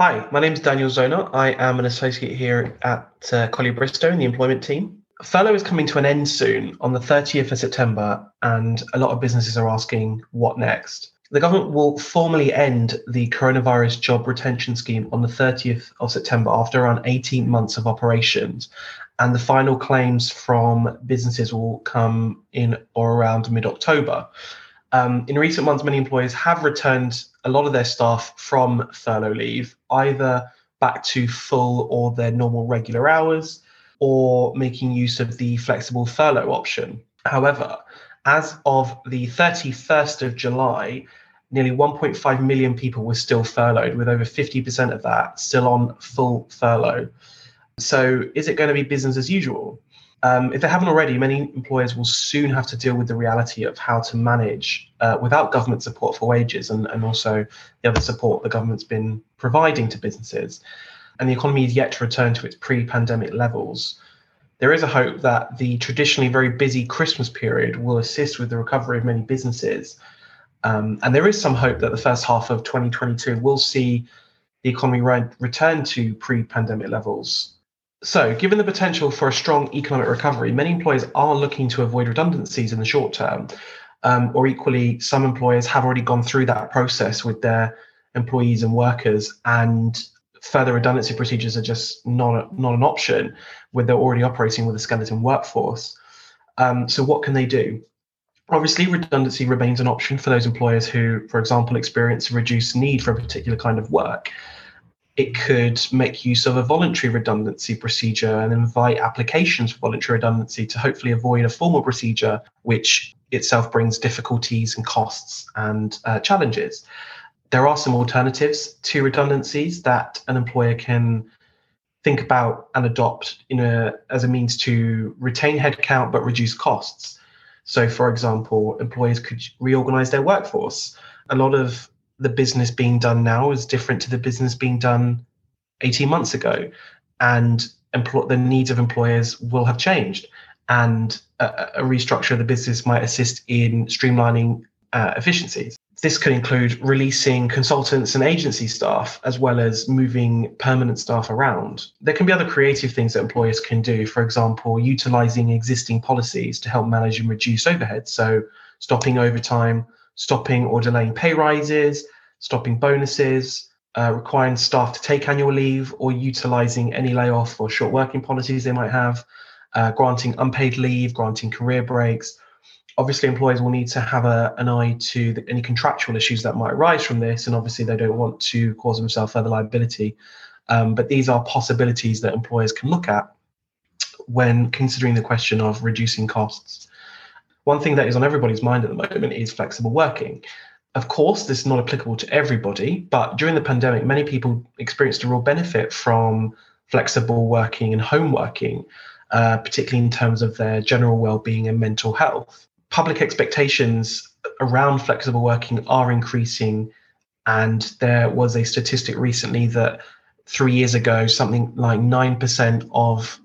Hi, my name is Daniel Zona. I am an associate here at uh, Collyer Bristow in the employment team. Furlough is coming to an end soon on the 30th of September, and a lot of businesses are asking what next. The government will formally end the coronavirus job retention scheme on the 30th of September after around 18 months of operations. And the final claims from businesses will come in or around mid October. Um, in recent months, many employers have returned a lot of their staff from furlough leave, either back to full or their normal regular hours, or making use of the flexible furlough option. However, as of the 31st of July, nearly 1.5 million people were still furloughed, with over 50% of that still on full furlough. So, is it going to be business as usual? Um, if they haven't already, many employers will soon have to deal with the reality of how to manage uh, without government support for wages and, and also the other support the government's been providing to businesses. And the economy is yet to return to its pre pandemic levels. There is a hope that the traditionally very busy Christmas period will assist with the recovery of many businesses. Um, and there is some hope that the first half of 2022 will see the economy re- return to pre pandemic levels. So, given the potential for a strong economic recovery, many employers are looking to avoid redundancies in the short term. Um, or equally, some employers have already gone through that process with their employees and workers, and further redundancy procedures are just not, not an option when they're already operating with a skeleton workforce. Um, so, what can they do? Obviously, redundancy remains an option for those employers who, for example, experience a reduced need for a particular kind of work it could make use of a voluntary redundancy procedure and invite applications for voluntary redundancy to hopefully avoid a formal procedure, which itself brings difficulties and costs and uh, challenges. There are some alternatives to redundancies that an employer can think about and adopt in a, as a means to retain headcount but reduce costs. So, for example, employers could reorganize their workforce. A lot of the business being done now is different to the business being done 18 months ago and empl- the needs of employers will have changed and a, a restructure of the business might assist in streamlining uh, efficiencies this could include releasing consultants and agency staff as well as moving permanent staff around. There can be other creative things that employers can do, for example, utilizing existing policies to help manage and reduce overhead. So, stopping overtime, stopping or delaying pay rises, stopping bonuses, uh, requiring staff to take annual leave, or utilizing any layoff or short working policies they might have, uh, granting unpaid leave, granting career breaks. Obviously, employers will need to have a, an eye to the, any contractual issues that might arise from this, and obviously, they don't want to cause themselves further liability. Um, but these are possibilities that employers can look at when considering the question of reducing costs. One thing that is on everybody's mind at the moment is flexible working. Of course, this is not applicable to everybody, but during the pandemic, many people experienced a real benefit from flexible working and home working, uh, particularly in terms of their general well-being and mental health. Public expectations around flexible working are increasing, and there was a statistic recently that three years ago, something like nine percent of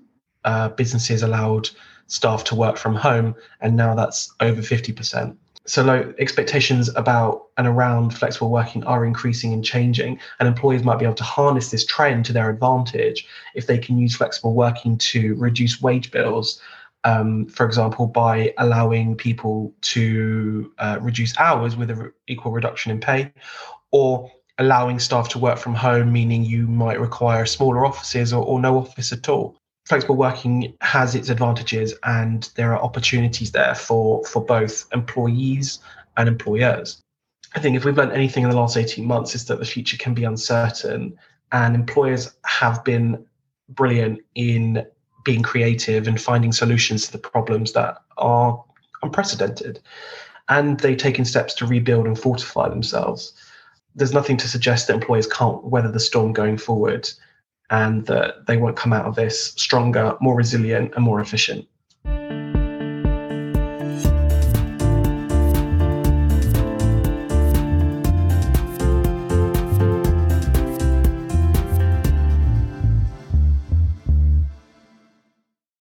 uh, businesses allowed staff to work from home, and now that's over 50%. So expectations about and around flexible working are increasing and changing, and employers might be able to harness this trend to their advantage if they can use flexible working to reduce wage bills. Um, for example, by allowing people to uh, reduce hours with an re- equal reduction in pay, or allowing staff to work from home, meaning you might require smaller offices or, or no office at all flexible working has its advantages and there are opportunities there for for both employees and employers. I think if we've learned anything in the last 18 months is that the future can be uncertain and employers have been brilliant in being creative and finding solutions to the problems that are unprecedented. And they've taken steps to rebuild and fortify themselves. There's nothing to suggest that employers can't weather the storm going forward and that they won't come out of this stronger, more resilient, and more efficient.